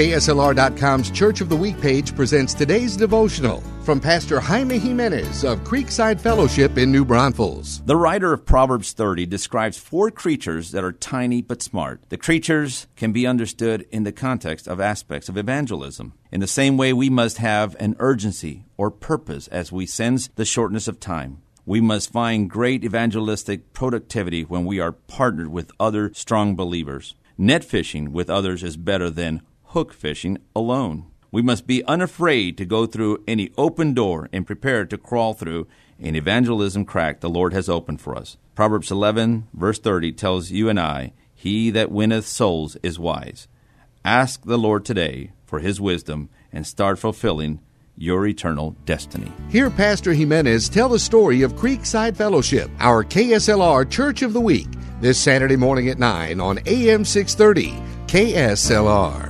KSLR.com's Church of the Week page presents today's devotional from Pastor Jaime Jimenez of Creekside Fellowship in New Braunfels. The writer of Proverbs 30 describes four creatures that are tiny but smart. The creatures can be understood in the context of aspects of evangelism. In the same way, we must have an urgency or purpose as we sense the shortness of time. We must find great evangelistic productivity when we are partnered with other strong believers. Net fishing with others is better than hook fishing alone. We must be unafraid to go through any open door and prepared to crawl through an evangelism crack the Lord has opened for us. Proverbs 11, verse 30 tells you and I, He that winneth souls is wise. Ask the Lord today for his wisdom and start fulfilling your eternal destiny. Hear Pastor Jimenez tell the story of Creekside Fellowship, our KSLR Church of the Week, this Saturday morning at 9 on AM 630 KSLR.